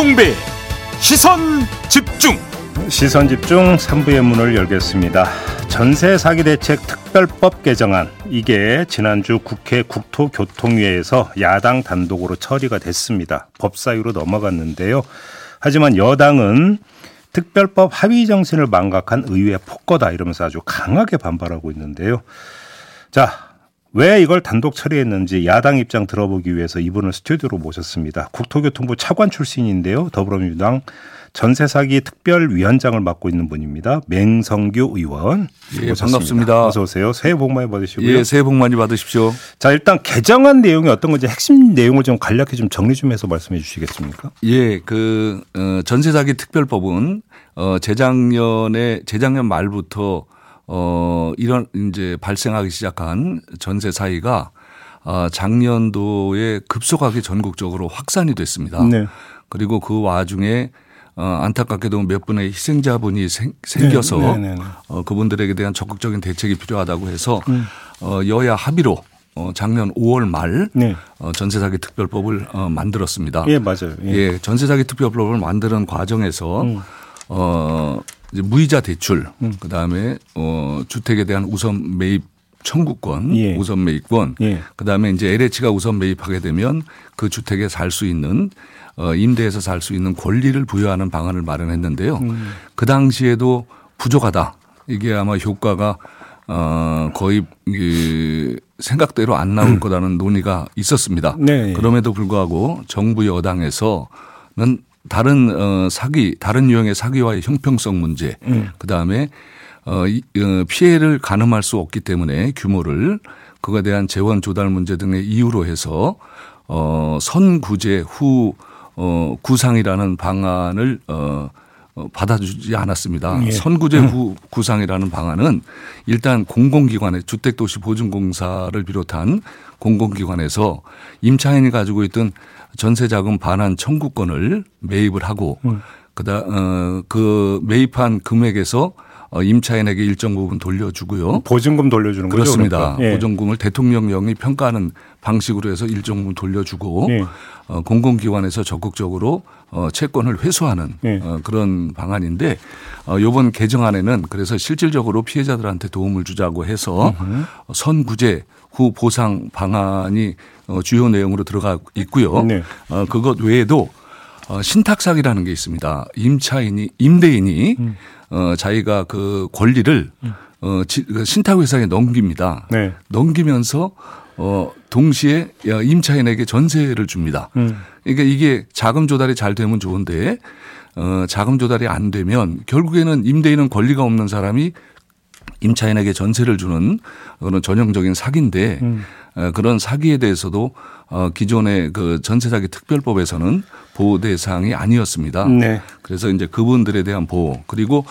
김종배 시선 집중 시선 집중 3부의 문을 열겠습니다. 전세 사기 대책 특별법 개정안 이게 지난주 국회 국토교통위에서 야당 단독으로 처리가 됐습니다. 법사위로 넘어갔는데요. 하지만 여당은 특별법 합의 정신을 망각한 의회 폭거다 이러면서 아주 강하게 반발하고 있는데요. 자, 왜 이걸 단독 처리했는지 야당 입장 들어보기 위해서 이분을 스튜디오로 모셨습니다. 국토교통부 차관 출신인데요. 더불어민주당 전세 사기 특별위원장을 맡고 있는 분입니다. 맹성규 의원. 예, 반갑습니다. 어서 오세요. 새해 복 많이 받으시고요. 예, 새해 복 많이 받으십시오. 자, 일단 개정안 내용이 어떤 건지 핵심 내용을 좀 간략히 좀 정리 좀 해서 말씀해 주시겠습니까? 예, 그 어, 전세 사기 특별법은 어 재작년에 재작년 말부터 어 이런 이제 발생하기 시작한 전세 사기가 어 작년도에 급속하게 전국적으로 확산이 됐습니다. 네. 그리고 그 와중에 어, 안타깝게도 몇 분의 희생자분이 생, 생겨서 네, 네, 네, 네. 어, 그분들에게 대한 적극적인 대책이 필요하다고 해서 음. 어, 여야 합의로 어, 작년 5월 말 네. 어, 전세 사기 특별법을 어, 만들었습니다. 예, 맞아요. 예. 예, 전세 사기 특별법을 만드는 과정에서 음. 어, 이제 무이자 대출, 그 다음에 어, 주택에 대한 우선 매입 청구권, 예. 우선 매입권, 예. 그 다음에 이제 LH가 우선 매입하게 되면 그 주택에 살 수 있는 어, 임대해서 살 수 있는 권리를 부여하는 방안을 마련했는데요. 음. 그 당시에도 부족하다. 이게 아마 효과가 어, 거의 그 생각대로 안 나올 거라는 논의가 있었습니다. 음. 네. 그럼에도 불구하고 정부 여당에서는 다른 어 사기 다른 유형의 사기와의 형평성 문제 음. 그다음에 어 이- 어, 피해를 가늠할 수 없기 때문에 규모를 그거에 대한 재원 조달 문제 등의 이유로 해서 어 선구제 후 어, 구상이라는 방안을 어, 어, 받아주지 않았습니다. 예. 선구제 후 구상이라는 방안은 일단 공공기관의 주택도시보증공사를 비롯한 공공기관에서 임차인이 가지고 있던 전세자금 반환 청구권을 매입을 하고 그다 어, 그 매입한 금액에서 어, 임차인에게 일정 부분 돌려주고요. 보증금 돌려주는 거죠. 그렇습니다. 그러니까. 예. 보증금을 대통령령이 평가하는 방식으로 해서 일정 부분 돌려주고 예. 어, 공공기관에서 적극적으로 어, 채권을 회수하는 예. 어, 그런 방안인데 어, 이번 개정안에는 그래서 실질적으로 피해자들한테 도움을 주자고 해서 어, 선구제 후 보상 방안이 어, 주요 내용으로 들어가 있고요. 네. 어, 그것 외에도 어, 신탁 사기라는 게 있습니다. 임차인이 임대인이 음. 어, 자기가 그 권리를 어, 지- 그 신탁 회사에 넘깁니다. 네. 넘기면서 어, 동시에 야, 임차인에게 전세를 줍니다. 음. 그러니까 이게 자금 조달이 잘 되면 좋은데 어, 자금 조달이 안 되면 결국에는 임대인은 권리가 없는 사람이 임차인에게 전세를 주는 그런 전형적인 사기인데 음. 어, 그런 사기에 대해서도 어, 기존의 그 전세 사기 특별법에서는 보호 대상이 아니었습니다. 네. 그래서 이제 그분들에 대한 보호 그리고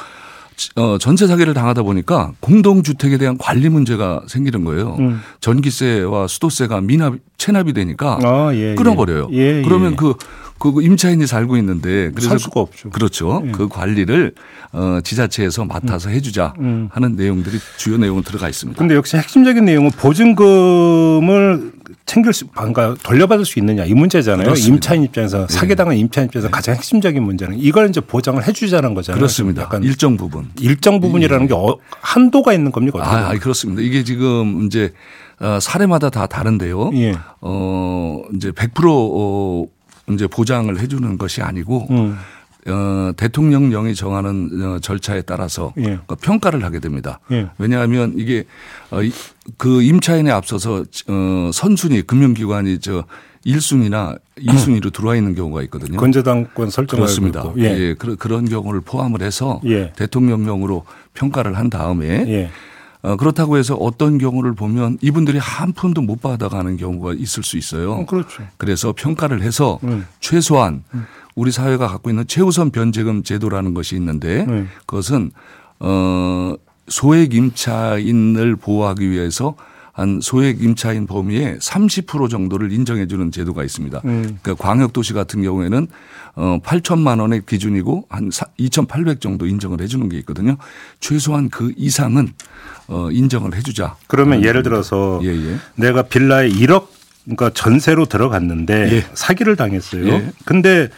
어, 전세 사기를 당하다 보니까 공동주택에 대한 관리 문제가 생기는 거예요. 음. 전기세와 수도세가 미납, 체납이 되니까 아, 예, 예. 끊어버려요. 예, 예. 그러면 그, 그 임차인이 살고 있는데 그래서 살 수가 없죠. 그렇죠. 예. 그 관리를 어, 지자체에서 맡아서 해주자 음. 하는 내용들이 주요 내용으로 들어가 있습니다. 근데 역시 핵심적인 내용은 보증금을 챙길 수, 그러니까 돌려받을 수 있느냐 이 문제잖아요. 그렇습니다. 임차인 입장에서 사기당한 임차인 입장에서 가장 핵심적인 문제는 이걸 이제 보장을 해주자는 거잖아요. 그렇습니다. 약간 일정 부분. 일정 부분이라는 게 어, 한도가 있는 겁니까? 아? 아니, 그렇습니다. 이게 지금 이제 어, 사례마다 다 다른데요. 예. 어, 이제 100% 어, 이제 보장을 해주는 것이 아니고 음. 어, 대통령령이 정하는 어, 절차에 따라서 예. 그 평가를 하게 됩니다. 예. 왜냐하면 이게 어, 이- 그 임차인에 앞서서 어, 선순위 금융기관이 저 1순위나 2순위로 들어와 있는 경우가 있거든요. 건재당권 설정을 그렇습니다. 예. 예. 그런, 그런 경우를 포함을 해서 예. 대통령령으로 평가를 한 다음에 예. 어, 그렇다고 해서 어떤 경우를 보면 이분들이 한 푼도 못 받아가는 경우가 있을 수 있어요. 어, 그렇죠. 그래서 평가를 해서 음. 최소한 우리 사회가 갖고 있는 최우선 변제금 제도라는 것이 있는데 네. 그것은 어 소액 임차인을 보호하기 위해서 한 소액 임차인 범위의 30% 정도를 인정해 주는 제도가 있습니다. 음. 그러니까 광역 도시 같은 경우에는 어 8천만 원의 기준이고 한 2,800 정도 인정을 해 주는 게 있거든요. 최소한 그 이상은 어 인정을 해 주자. 그러면 예를 들어서 예, 예. 내가 빌라에 1억 그러니까 전세로 들어갔는데 예. 사기를 당했어요. 예. 근데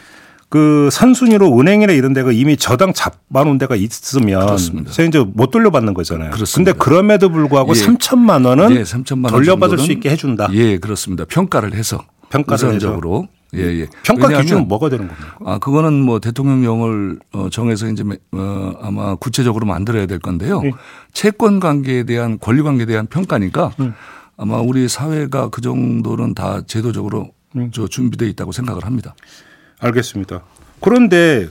그 선순위로 은행이나 이런 데가 이미 저당 잡아놓은 데가 있으면. 저희 이제 못 돌려받는 거잖아요. 근데 그럼에도 불구하고 예. 3천만 원은 예, 3천만 원 돌려받을 수 정도는 있게 해준다. 예, 그렇습니다. 평가를 해서 평가를 우선적으로 예, 예. 평가 기준은 뭐가 되는 겁니까? 아, 그거는 뭐 대통령령을 어, 정해서 이제 어, 아마 구체적으로 만들어야 될 건데요. 예. 채권 관계에 대한 권리 관계에 대한 평가니까 음. 아마 우리 사회가 그 정도는 다 제도적으로 음. 저 준비되어 있다고 생각을 합니다. 알겠습니다. 그런데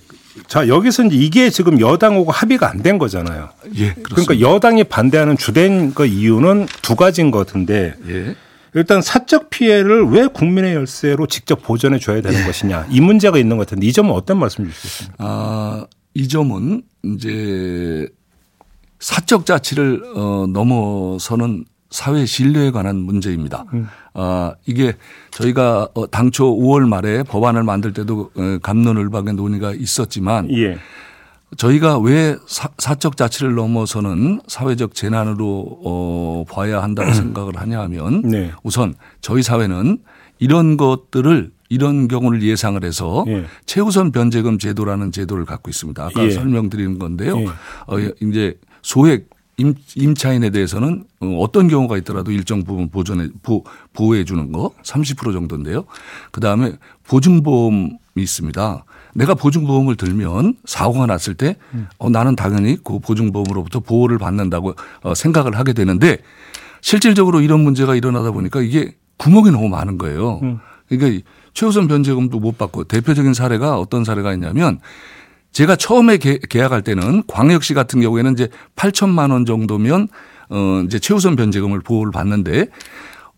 자 여기서 이제 이게 지금 여당하고 합의가 안 된 거잖아요. 예, 그러니까 그렇습니다. 여당이 반대하는 주된 그 이유는 두 가지인 것 같은데 예. 일단 사적 피해를 왜 국민의 열쇠로 직접 보전해 줘야 되는 것이냐 이 문제가 있는 것 같은데 이 점은 어떤 말씀 주시겠습니까? 아, 이 점은 이제 사적 자치를 어, 넘어서는 사회 신뢰에 관한 문제입니다. 아, 이게 저희가 어, 당초 5월 말에 법안을 만들 때도 어, 감론을박의 논의가 있었지만 예. 저희가 왜 사, 사적 자치를 넘어서는 사회적 재난으로 어, 봐야 한다고 생각을 하냐 하면 네. 우선 저희 사회는 이런 것들을 이런 경우를 예상을 해서 예. 최우선 변제금 제도라는 제도를 갖고 있습니다. 아까 예. 설명드리는 건데요. 예. 어, 이제 소액 임, 임차인에 대해서는 어, 어떤 경우가 있더라도 일정 부분 보존해 보, 보호해 주는 거 30% 정도인데요. 그다음에 보증보험이 있습니다. 내가 보증보험을 들면 사고가 났을 때 어, 나는 당연히 그 보증보험으로부터 보호를 받는다고 어, 생각을 하게 되는데 실질적으로 이런 문제가 일어나다 보니까 이게 구멍이 너무 많은 거예요. 그러니까 최우선 변제금도 못 받고 대표적인 사례가 어떤 사례가 있냐면 제가 처음에 계, 계약할 때는 광역시 같은 경우에는 이제 8천만 원 정도면 어 이제 최우선 변제금을 보호를 받는데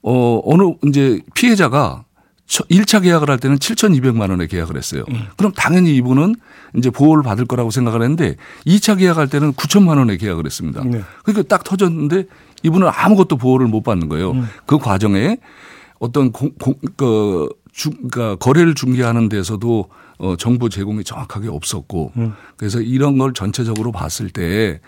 어 어느 이제 피해자가 1차 계약을 할 때는 7,200만 원에 계약을 했어요. 그럼 당연히 이분은 이제 보호를 받을 거라고 생각을 했는데 2차 계약할 때는 9천만 원에 계약을 했습니다. 네. 그러니까 딱 터졌는데 이분은 아무것도 보호를 못 받는 거예요. 그 과정에 어떤 공, 공, 그, 주, 그러니까 거래를 중개하는 데서도 어, 정보 제공이 정확하게 없었고 그래서 이런 걸 전체적으로 봤을 때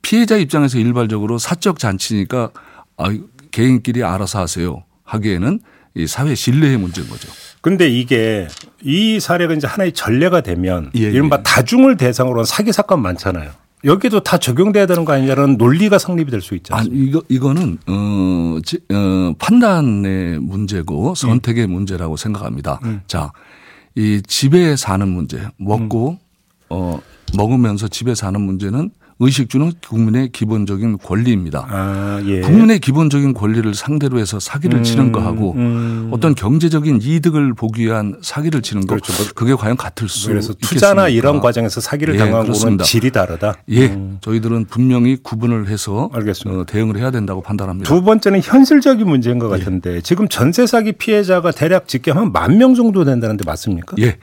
피해자 입장에서 일괄적으로 사적 잔치니까 아, 개인끼리 알아서 하세요 하기에는 이 사회 신뢰의 문제인 거죠. 근데 이게 이 사례가 이제 하나의 전례가 되면 예, 이른바 예. 다중을 대상으로 한 사기 사건 많잖아요. 여기도 다 적용돼야 되는 거 아니냐는 논리가 성립이 될 수 있지 아? 이거 이거는 어, 지- 어 판단의 문제고 선택의 문제라고 생각합니다. 자, 이 집에 사는 문제, 먹고 어 먹으면서 집에 사는 문제는 의식주는 국민의 기본적인 권리입니다. 아, 예. 국민의 기본적인 권리를 상대로 해서 사기를 치는 거하고 음. 어떤 경제적인 이득을 보기 위한 사기를 치는 거 그렇죠. 뭐 그게 과연 같을 수 그래서 있겠습니까? 투자나 이런 과정에서 사기를 예, 당한 거는. 질이 다르다. 예, 저희들은 분명히 구분을 해서 알겠습니다. 어, 대응을 해야 된다고 판단합니다. 두 번째는 현실적인 문제인 것 같은데 지금 전세 사기 피해자가 대략 집계하면 만 명 정도 된다는데 맞습니까? 예.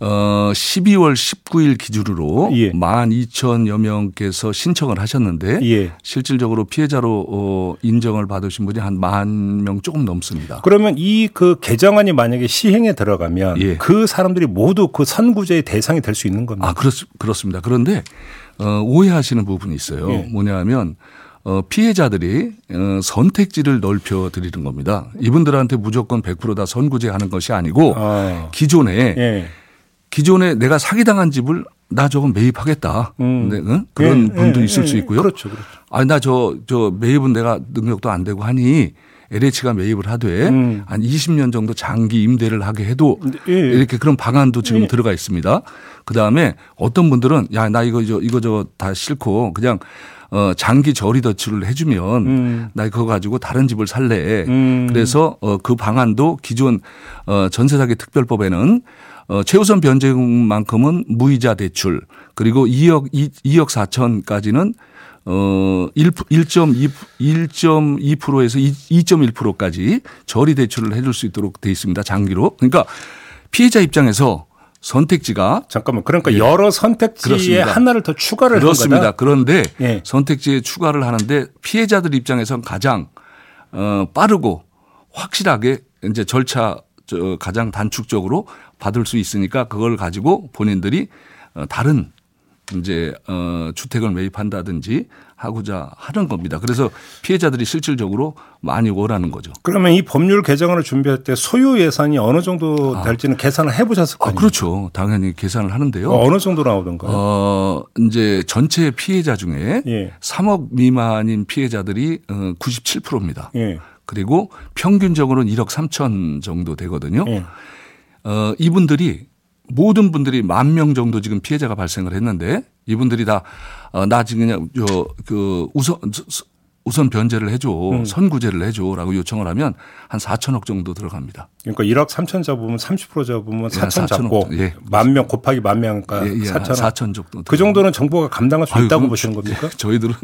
어, 12월 19일 기준으로 예. 12,000여 명께서 신청을 하셨는데 예. 실질적으로 피해자로 어, 인정을 받으신 분이 한 만 명 조금 넘습니다. 그러면 이 그 개정안이 만약에 시행에 들어가면 예. 그 사람들이 모두 그 선구제의 대상이 될 수 있는 겁니다. 아, 그렇, 그렇습니다. 그런데 어, 오해하시는 부분이 있어요. 예. 뭐냐 하면 어, 피해자들이 어, 선택지를 넓혀 드리는 겁니다. 이분들한테 무조건 100%다 선구제 하는 것이 아니고 아. 기존에 예. 기존에 내가 사기당한 집을 나 조금 매입하겠다. 음. 근데, 응? 그런 예, 분도 예, 있을 예, 수 있고요. 그렇죠, 그렇죠. 아니, 나 저, 저 매입은 내가 능력도 안 되고 하니 LH가 매입을 하되 음. 한 20년 정도 장기 임대를 하게 해도 예, 예. 이렇게 그런 방안도 지금 예. 들어가 있습니다. 그 다음에 어떤 분들은 야, 나 이거 저, 이거 저 다 싫고 그냥 어, 장기 저리 더치를 해주면 음. 나 그거 가지고 다른 집을 살래. 음. 그래서 어, 그 방안도 기존 어, 전세 사기 특별법에는 어, 최우선 변제금만큼은 무이자 대출 그리고 2억 2, 2억 4천까지는 어 1, 1.2 1.2%에서 2.1%까지 저리 대출을 해줄 수 있도록 돼 있습니다. 장기로. 그러니까 피해자 입장에서 선택지가 잠깐만. 그러니까 여러 선택지에 예. 그렇습니다. 하나를 더 추가를 한 그렇습니다. 그런데 예. 선택지에 추가를 하는데 피해자들 입장에선 가장 어 빠르고 확실하게 이제 절차 저 가장 단축적으로 받을 수 있으니까 그걸 가지고 본인들이 어 다른 이제 어 주택을 매입한다든지 하고자 하는 겁니다. 그래서 피해자들이 실질적으로 많이 원하는 거죠. 그러면 이 법률 개정안을 준비할 때 소요 예산이 어느 정도 될지는 계산을 해보셨을 거예요. 아, 그렇죠. 당연히 계산을 하는데요. 어, 어느 정도 나오던가요? 어, 이제 전체 피해자 중에 예. 3억 미만인 피해자들이 어, 97%입니다. 예. 그리고 평균적으로는 1억 3천 정도 되거든요. 예. 어, 이분들이 모든 분들이 만 명 정도 지금 피해자가 발생을 했는데 이분들이 다 어, 나 지금 그냥 저 그 우선 우선 변제를 해줘 음. 선구제를 해줘 라고 요청을 하면 한 4천억 정도 들어갑니다. 그러니까 1억 3천 잡으면 30% 잡으면 예, 4천 4천억. 잡고 예. 만명 곱하기 만 명이니까 예, 예, 4천 4천 정도. 그. 정도는 정부가 감당할 수 아유, 있다고 보시는 겁니까? 저희들은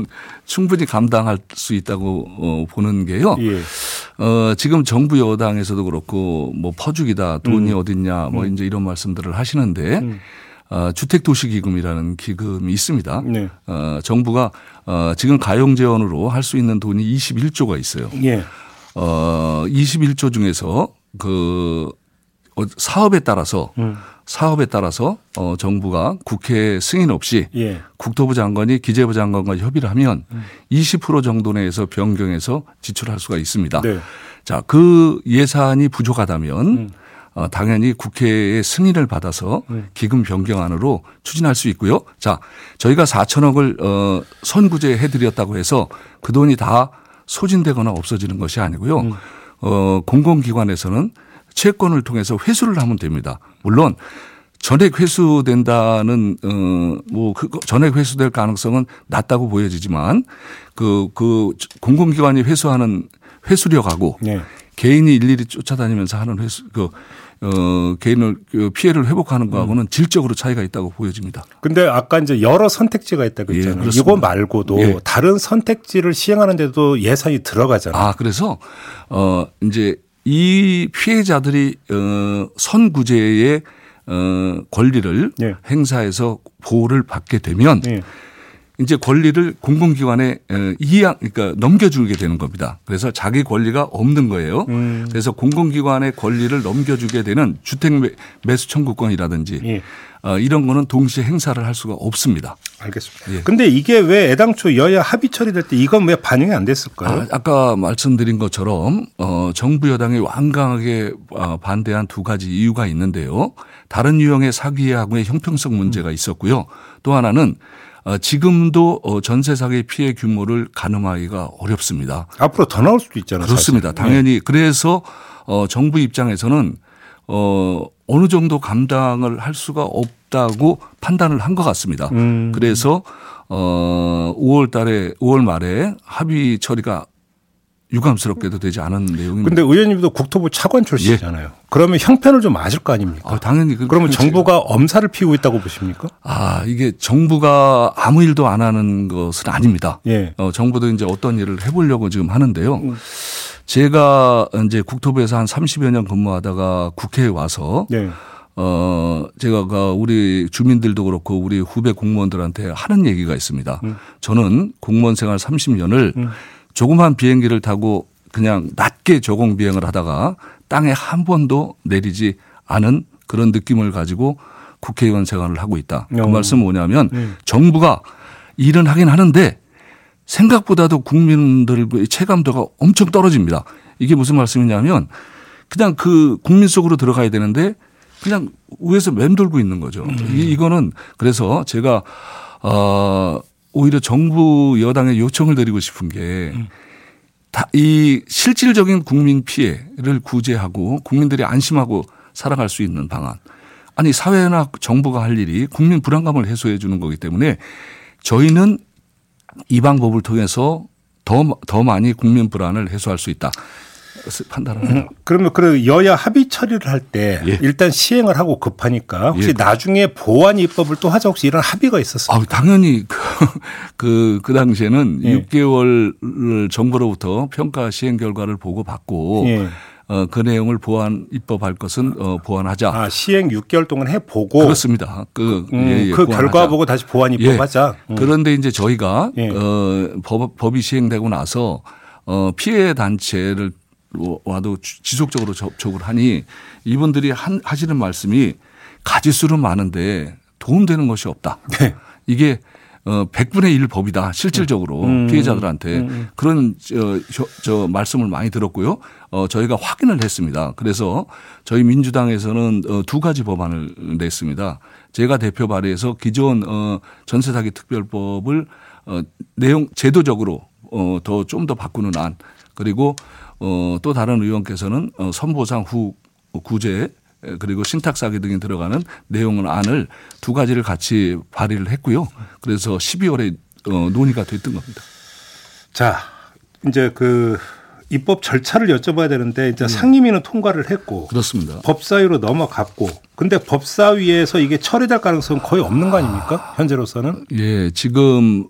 충분히 감당할 수 있다고 어, 보는 게요. 예. 어, 지금 정부 여당에서도 그렇고 뭐 퍼주기다 돈이 음. 어딨냐 뭐 이제 이런 말씀들을 하시는데 어, 주택도시기금이라는 기금이 있습니다. 네. 어, 정부가 어, 지금 가용재원으로 할 수 있는 돈이 21조가 있어요. 예. 어, 21조 중에서 그 어, 사업에 따라서 음. 사업에 따라서 어, 정부가 국회 승인 없이 예. 국토부 장관이 기재부 장관과 협의를 하면 20% 정도 내에서 변경해서 지출할 수가 있습니다. 네. 자, 그 예산이 부족하다면 어, 당연히 국회의 승인을 받아서 기금 변경안으로 추진할 수 있고요. 자, 저희가 4천억을 어, 선구제 해 드렸다고 해서 그 돈이 다 소진되거나 없어지는 것이 아니고요. 어, 공공기관에서는 채권을 통해서 회수를 하면 됩니다. 물론 전액 회수된다는 어뭐그 전액 회수될 가능성은 낮다고 보여지지만 그그 공공기관이 회수하는 회수력하고 예. 개인이 일일이 쫓아다니면서 하는 회수 그 어 개인을 그 피해를 회복하는 거하고는 질적으로 차이가 있다고 보여집니다. 근데 아까 이제 여러 선택지가 있다고 예, 했잖아요. 그렇습니다. 이거 말고도 예. 다른 선택지를 시행하는데도 예산이 들어가잖아요. 아, 그래서 어 이제 이 피해자들이 어 선구제의 어 권리를 예. 행사해서 보호를 받게 되면 예. 이제 권리를 공공기관에 에, 이양 그러니까 넘겨주게 되는 겁니다. 그래서 자기 권리가 없는 거예요. 음. 그래서 공공기관의 권리를 넘겨주게 되는 주택 매- 매수 청구권이라든지 예. 어, 이런 거는 동시에 행사를 할 수가 없습니다. 알겠습니다. 예. 근데 이게 왜 애당초 여야 합의 처리될 때 이건 왜 반영이 안 됐을까요? 아, 아까 말씀드린 것처럼 어, 정부 여당이 완강하게 어, 반대한 두 가지 이유가 있는데요. 다른 유형의 사기하고의 형평성 문제가 있었고요. 또 하나는 어, 지금도 어, 전세 사기 피해 규모를 가늠하기가 어렵습니다. 앞으로 더 나올 수도 있잖아요. 그렇습니다. 사실. 네. 당연히 그래서 어, 정부 입장에서는 어, 어느 정도 감당을 할 수가 없다고 판단을 한 것 같습니다. 음. 그래서 어, 5월 달에 5월 말에 합의 처리가 유감스럽게도 되지 않은 내용입니다. 근데 의원님도 국토부 차관 출신이잖아요. 그러면 형편을 좀 아실 거 아닙니까? 아, 당연히 그- 그러면. 정부가 엄살을 피우고 있다고 보십니까? 아 이게 정부가 아무 일도 안 하는 것은 아닙니다. 예. 어, 정부도 이제 어떤 일을 해보려고 지금 하는데요. 음. 제가 이제 국토부에서 한 30여 년 근무하다가 국회에 와서 네. 어, 제가 그 우리 주민들도 그렇고 우리 후배 공무원들한테 하는 얘기가 있습니다. 음. 저는 공무원 생활 30년을 조그만 비행기를 타고 그냥 낮게 조공 비행을 하다가 땅에 한 번도 내리지 않은 그런 느낌을 가지고 국회의원 생활을 하고 있다. 그 어. 말씀은 뭐냐면 음. 정부가 일은 하긴 하는데 생각보다도 국민들의 체감도가 엄청 떨어집니다. 이게 무슨 말씀이냐면 그냥 그 국민 속으로 들어가야 되는데 그냥 위에서 맴돌고 있는 거죠. 이, 이거는 그래서 제가 어 오히려 정부 여당에 요청을 드리고 싶은 게다 이 실질적인 국민 피해를 구제하고 국민들이 안심하고 살아갈 수 있는 방안. 아니 사회나 정부가 할 일이 국민 불안감을 해소해 주는 거기 때문에 저희는 이 방법을 통해서 더, 더 많이 국민 불안을 해소할 수 있다. 판단을 합니다. 그러면 그 여야 합의 처리를 할때 예. 일단 시행을 하고 급하니까 혹시 예. 나중에 보완 입법을 또 하자 혹시 이런 합의가 있었어요? 아, 당연히 그, 그, 그 당시에는 예. 6개월 정부로부터 평가 시행 결과를 보고 받고 예. 어, 그 내용을 보완 입법할 것은 어, 보완하자. 아, 시행 6개월 동안 해 보고 그렇습니다. 그, 음, 예, 예, 그. 결과 보고 다시 보완 예. 입법하자. 음. 그런데 이제 저희가 예. 어, 법, 법이 시행되고 나서 어, 피해 단체를 와도 주- 지속적으로 접촉을 하니 이분들이 한, 하시는 말씀이 가지수는 많은데 도움되는 것이 없다. 네. 이게 어 100분의 1 법이다. 실질적으로 음. 피해자들한테 음. 그런 저, 저, 저 말씀을 많이 들었고요. 어 저희가 확인을 했습니다. 그래서 저희 민주당에서는 어, 두 가지 법안을 냈습니다. 제가 대표 발의해서 기존 어 전세 사기 특별법을 어 내용 제도적으로 어더 좀더 바꾸는 안 그리고 어 또 다른 의원께서는 어 선보상 후 구제 그리고 신탁 사기 등이 들어가는 내용은 안을 두 가지를 같이 발의를 했고요. 그래서 12월에 어 논의가 됐던 겁니다. 자, 이제 그 입법 절차를 여쭤봐야 되는데 이제 상임위는 통과를 했고 그렇습니다. 법사위로 넘어갔고 근데 법사위에서 이게 처리될 가능성은 거의 없는 거 아닙니까? 현재로서는? 예, 지금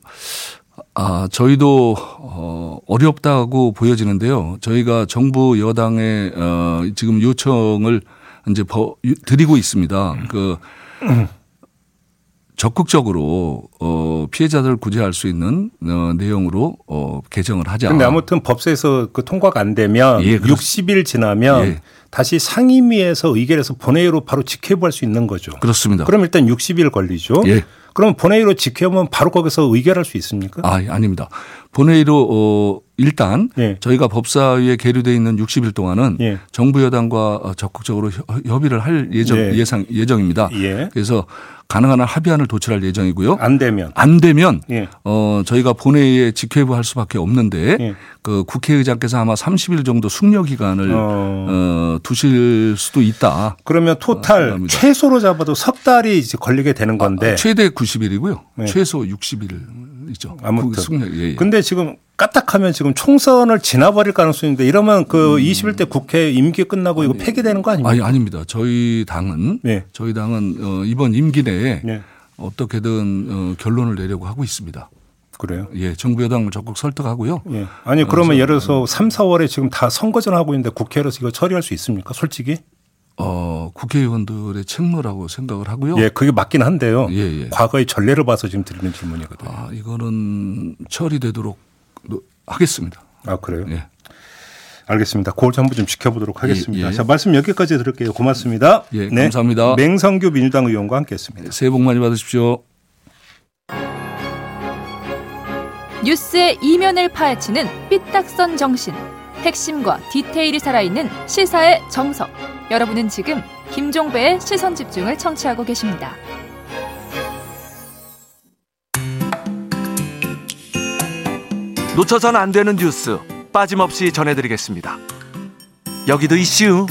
아, 저희도 어 어렵다고 보여지는데요. 저희가 정부 여당에 어 지금 요청을 이제 버, 드리고 있습니다. 그 적극적으로 어 피해자들을 구제할 수 있는 어 내용으로 어 개정을 하자. 근데 아무튼 법사에서 그 통과가 안 되면 예, 그렇- 60일 지나면 예. 다시 상임위에서 의결해서 본회의로 바로 직회부할 수 있는 거죠. 그렇습니다. 그럼 일단 60일 걸리죠. 예. 그럼 본회의로 직회하면 바로 거기서 의결할 수 있습니까? 아, 아닙니다. 본회의로 어 일단 예. 저희가 법사위에 계류돼 있는 60일 동안은 예. 정부 여당과 어, 적극적으로 협- 협의를 할 예정 예. 예상 예정입니다. 예. 그래서 가능한 한 합의안을 도출할 예정이고요. 안 되면 안 되면 예. 어 저희가 본회의에 직회부 할 수밖에 없는데 예. 그 국회의장께서 아마 30일 정도 숙려 기간을 어. 어. 두실 수도 있다. 그러면 토탈 감사합니다. 최소로 잡아도 석 달이 이제 걸리게 되는 건데 아, 최대 90일이고요. 네. 최소 60일이죠. 아무튼. 숙려 예, 예. 근데 지금 까딱하면 지금 총선을 지나버릴 가능성인데 이러면 그 21대 국회 임기 끝나고 이거 폐기되는 거 아닙니까? 음. 아니 아닙니다. 저희 당은 네. 저희 당은 어, 이번 임기 내에 네. 어떻게든 어, 결론을 내려고 하고 있습니다. 그래요. 예, 정부 여당을 적극 설득하고요. 예. 아니 그러면 예를 들어서 3, 4월에 지금 다 선거전 하고 있는데 국회로서 이거 처리할 수 있습니까? 솔직히? 어, 국회의원들의 책무라고 생각을 하고요. 예, 그게 맞긴 한데요. 예, 예. 과거의 전례를 봐서 지금 드리는 질문이거든요. 아, 이거는 처리되도록 노- 하겠습니다. 아, 그래요? 예. 알겠습니다. 그걸 좀 한번 좀 지켜보도록 하겠습니다. 예. 자, 말씀 여기까지 들을게요. 고맙습니다. 예, 감사합니다. 맹성규 민주당 의원과 함께 했습니다. 새해 복 많이 받으십시오. 뉴스의 이면을 파헤치는 삐딱선 정신. 핵심과 디테일이 살아있는 시사의 정석. 여러분은 지금 김종배의 시선 집중을 청취하고 계십니다. 놓쳐선 안 되는 뉴스 빠짐없이 전해드리겠습니다. 여기도 이슈.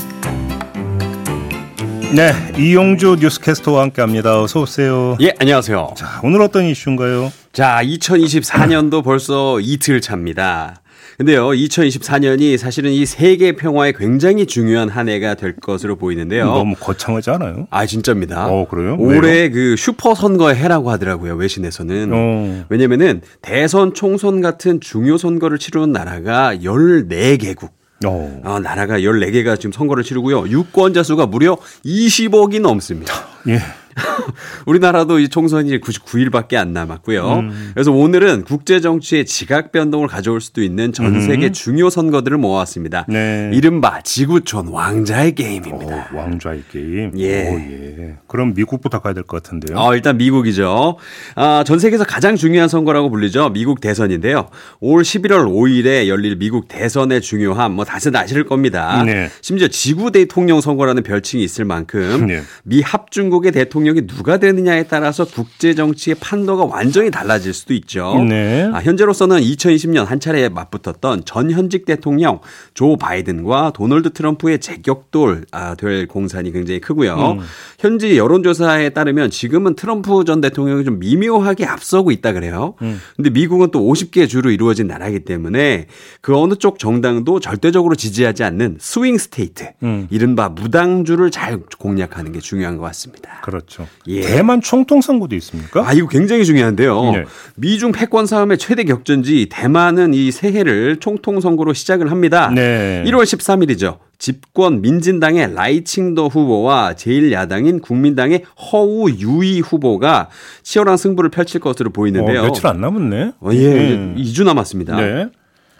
네, 이용주 뉴스캐스터와 함께합니다. 어서 오세요. 예, 안녕하세요. 자, 오늘 어떤 이슈인가요? 자, 2024년도 벌써 이틀 차입니다. 근데요, 2024년이 사실은 이 세계 평화에 굉장히 중요한 한 해가 될 것으로 보이는데요. 너무 거창하지 않아요? 아, 진짜입니다. 어, 그래요? 올해 그 슈퍼 선거의 해라고 하더라고요, 외신에서는. 어. 왜냐면은 대선, 총선 같은 중요 선거를 치르는 나라가 14개국. 어. 어, 나라가 14개가 지금 선거를 치르고요. 유권자 수가 무려 20억이 넘습니다. 예. 우리나라도 이 총선이 99일밖에 안 남았고요. 음. 그래서 오늘은 국제 정치의 지각 변동을 가져올 수도 있는 전 세계 중요 선거들을 모았습니다. 음. 네. 이른바 지구촌 왕자의 게임입니다. 어, 왕좌의 게임. 예. 오, 예. 그럼 미국부터 가야 될 것 같은데요. 어, 일단 미국이죠. 아, 전 세계에서 가장 중요한 선거라고 불리죠. 미국 대선인데요. 올 11월 5일에 열릴 미국 대선의 중요함, 뭐 다들 아실 겁니다. 네. 심지어 지구 대통령 선거라는 별칭이 있을 만큼 네. 미 합중국의 대통령 이 누가 되느냐에 따라서 국제 정치의 판도가 완전히 달라질 수도 있죠. 네. 아, 현재로서는 2020년 한 차례 맞붙었던 전 현직 대통령 조 바이든과 도널드 트럼프의 제격돌 아, 될 공산이 굉장히 크고요. 음. 현지 여론조사에 따르면 지금은 트럼프 전 대통령이 좀 미묘하게 앞서고 있다 그래요. 음. 근데 미국은 또 50개 주로 이루어진 나라이기 때문에 그 어느 쪽 정당도 절대적으로 지지하지 않는 swing state, 음. 이른바 무당층을 잘 공략하는 게 중요한 것 같습니다. 그렇죠. 예. 대만 총통 선거도 있습니까? 아, 이거 굉장히 중요한데요. 네. 미중 패권 싸움의 최대 격전지 대만은 이 새해를 총통 선거로 시작을 합니다. 네. 1월 13일이죠. 집권 민진당의 라이칭더 후보와 제1야당인 국민당의 허우 유이 후보가 치열한 승부를 펼칠 것으로 보이는데요. 어, 며칠 안 남았네. 어, 예, 음. 2주 남았습니다. 네.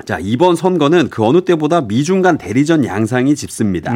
자, 이번 선거는 그 어느 때보다 미중 간 대리전 양상이 짙습니다.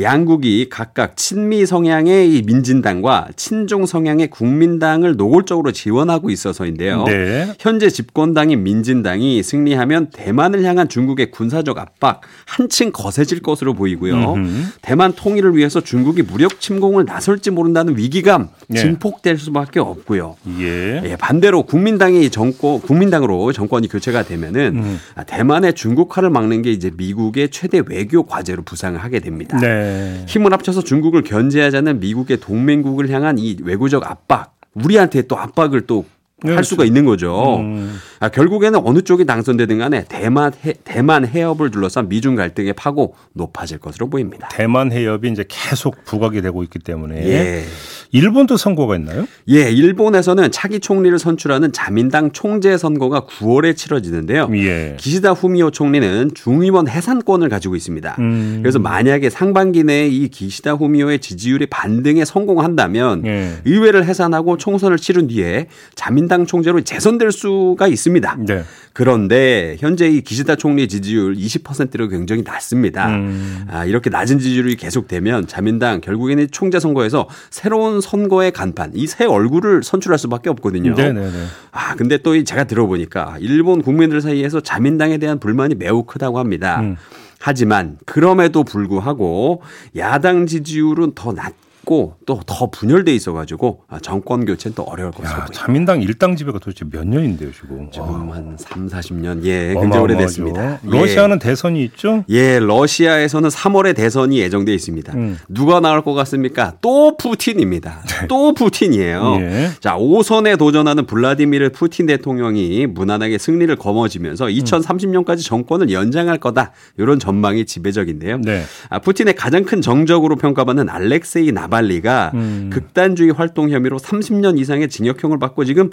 양국이 각각 친미 성향의 이 민진당과 친중 성향의 국민당을 노골적으로 지원하고 있어서인데요. 네. 현재 집권당인 민진당이 승리하면 대만을 향한 중국의 군사적 압박 한층 거세질 것으로 보이고요. 대만 통일을 위해서 중국이 무력 침공을 나설지 모른다는 위기감 네. 증폭될 수밖에 없고요. 예. 예, 반대로 국민당이 정권 국민당으로 정권이 교체가 되면은 음. 아, 대만의 중국화를 막는 게 이제 미국의 최대 외교 과제로 부상을 하게 됩니다. 네. 힘을 합쳐서 중국을 견제하자는 미국의 동맹국을 향한 이 외교적 압박, 우리한테 또 압박을 또할 그렇죠. 수가 있는 거죠. 음. 아, 결국에는 어느 쪽이 당선되든 간에 대만 해, 대만 해협을 둘러싼 미중 갈등의 파고 높아질 것으로 보입니다. 대만 해협이 이제 계속 부각이 되고 있기 때문에 예. 일본도 선거가 있나요? 예, 일본에서는 차기 총리를 선출하는 자민당 총재 선거가 9월에 치러지는데요. 예. 기시다 후미오 총리는 중의원 해산권을 가지고 있습니다. 음. 그래서 만약에 상반기 내에 이 기시다 후미오의 지지율이 반등에 성공한다면 예. 의회를 해산하고 총선을 치른 뒤에 자민 당 총재로 재선될 수가 있습니다. 네. 그런데 현재 이 기시다 총리 지지율 20%로 굉장히 낮습니다. 음. 아, 이렇게 낮은 지지율이 계속되면 자민당 결국에는 총재 선거에서 새로운 선거의 간판, 이 새 얼굴을 선출할 수밖에 없거든요. 네네네. 아, 근데 또이 제가 들어보니까 일본 국민들 사이에서 자민당에 대한 불만이 매우 크다고 합니다. 음. 하지만 그럼에도 불구하고 야당 지지율은 더 낮 고 또 더 분열돼 있어가지고 아, 정권 교체는 또 어려울 야, 보입니다. 자민당 일당 지배가 도대체 몇 년인데요, 지금? 지금 와, 한 3, 40년 예, 굉장히 어마어마하죠. 오래됐습니다. 예. 러시아는 대선이 있죠? 예, 러시아에서는 3월에 대선이 예정돼 있습니다. 음. 누가 나올 것 같습니까? 또 푸틴입니다. 또 푸틴이에요. 예. 자, 5선에 도전하는 블라디미르 푸틴 대통령이 무난하게 승리를 거머쥐면서 2030년까지 정권을 연장할 거다. 이런 전망이 지배적인데요. 네. 아, 푸틴의 가장 큰 정적으로 평가받는 알렉세이 나 발리가 음. 극단주의 활동 혐의로 30년 이상의 징역형을 받고 지금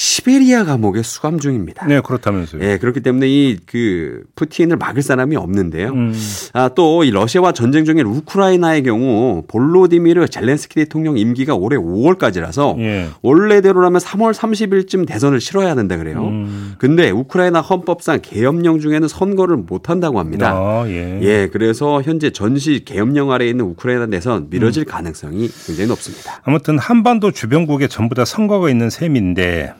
시베리아 감옥에 수감 중입니다. 네, 그렇다면서요. 예, 그렇기 때문에 이 그 푸틴을 막을 사람이 없는데요. 음. 아, 또 이 러시아와 전쟁 중인 우크라이나의 경우 볼로디미르 젤렌스키 대통령 임기가 올해 5월까지라서 예. 원래대로라면 3월 30일쯤 대선을 치러야 된다 그래요. 음. 근데 우크라이나 헌법상 계엄령 중에는 선거를 못 한다고 합니다. 아, 예. 예, 그래서 현재 전시 계엄령 아래에 있는 우크라이나 내선 미뤄질 음. 가능성이 굉장히 높습니다. 아무튼 한반도 주변국에 전부 다 선거가 있는 셈인데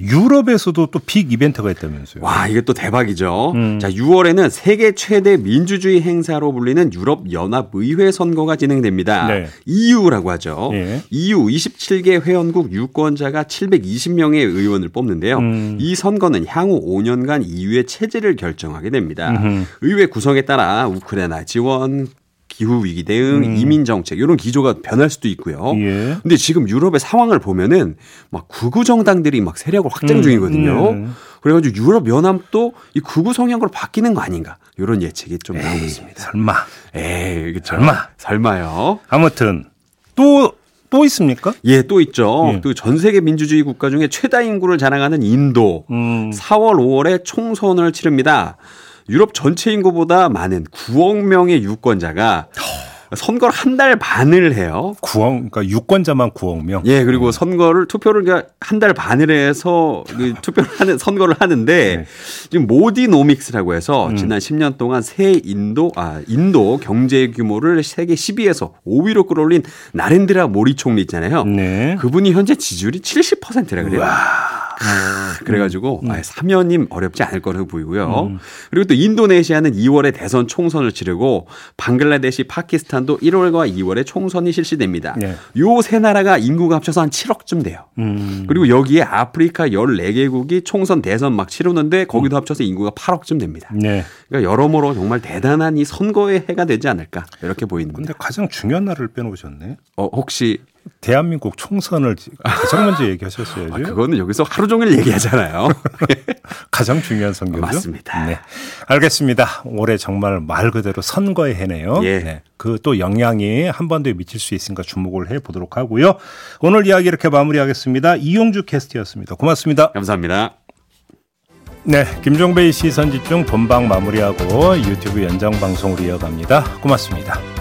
유럽에서도 또 빅 이벤트가 있다면서요. 와, 이게 또 대박이죠. 음. 자, 6월에는 세계 최대 민주주의 행사로 불리는 유럽 연합 의회 선거가 진행됩니다. 네. EU라고 하죠. 예. EU 27개 회원국 유권자가 720명의 의원을 뽑는데요. 음. 이 선거는 향후 5년간 EU의 체제를 결정하게 됩니다. 음흠. 의회 구성에 따라 우크라이나 지원, 기후 위기 대응, 이민 정책 이런 기조가 변할 수도 있고요. 음. 예. 근데 지금 유럽의 상황을 보면은 막 극우 정당들이 막 세력을 확장 음, 중이거든요. 음. 그래가지고 유럽 연합도 이 극우 성향으로 바뀌는 거 아닌가 이런 예측이 좀 나오고 있습니다. 설마. 에이, 그렇죠. 설마. 설마요. 아무튼 또또 있습니까? 예, 또 있죠. 예. 또전 세계 민주주의 국가 중에 최다 인구를 자랑하는 인도. 음. 4월, 5월에 총선을 치릅니다. 유럽 전체 인구보다 많은 9억 명의 유권자가 선거를 한 달 반을 해요. 9억, 그러니까 유권자만 9억 명. 예, 그리고 선거를 투표를 한달 반을 해서 그 투표를 하는 선거를 하는데 네. 지금 모디노믹스라고 해서 음. 지난 10년 동안 새 인도 아 인도 경제 규모를 세계 10위에서 5위로 끌어올린 나렌드라 모리 총리 있잖아요. 네. 그분이 현재 지지율이 70%라 그래요. 아, 그래가지고 음. 아, 사면임 어렵지 않을 거라고 보이고요. 그리고 또 인도네시아는 2월에 대선 총선을 치르고 방글라데시, 파키스탄도 1월과 2월에 총선이 실시됩니다. 네. 요세 나라가 인구가 합쳐서 한 7억쯤 돼요. 음. 그리고 여기에 아프리카 14개국이 총선 대선 막 치르는데 거기도 합쳐서 인구가 8억쯤 됩니다. 네. 그러니까 여러모로 정말 대단한 이 선거의 해가 되지 않을까 이렇게 보입니다. 근데 가장 중요한 나라를 빼놓으셨네. 어, 혹시 대한민국 총선을 가장 먼저 얘기하셨어야죠. 아, 그거는 여기서 하루 종일 얘기하잖아요. 가장 중요한 선거죠. 맞습니다. 네. 알겠습니다. 올해 정말 말 그대로 선거의 해네요. 예. 네. 그또 영향이 한반도에 미칠 수 있으니까 주목을 해 보도록 하고요. 오늘 이야기 이렇게 마무리하겠습니다. 이용주 캐스트였습니다. 고맙습니다. 감사합니다. 네. 김종배의 시선 집중 본방 마무리하고 유튜브 연장 방송으로 이어갑니다. 고맙습니다.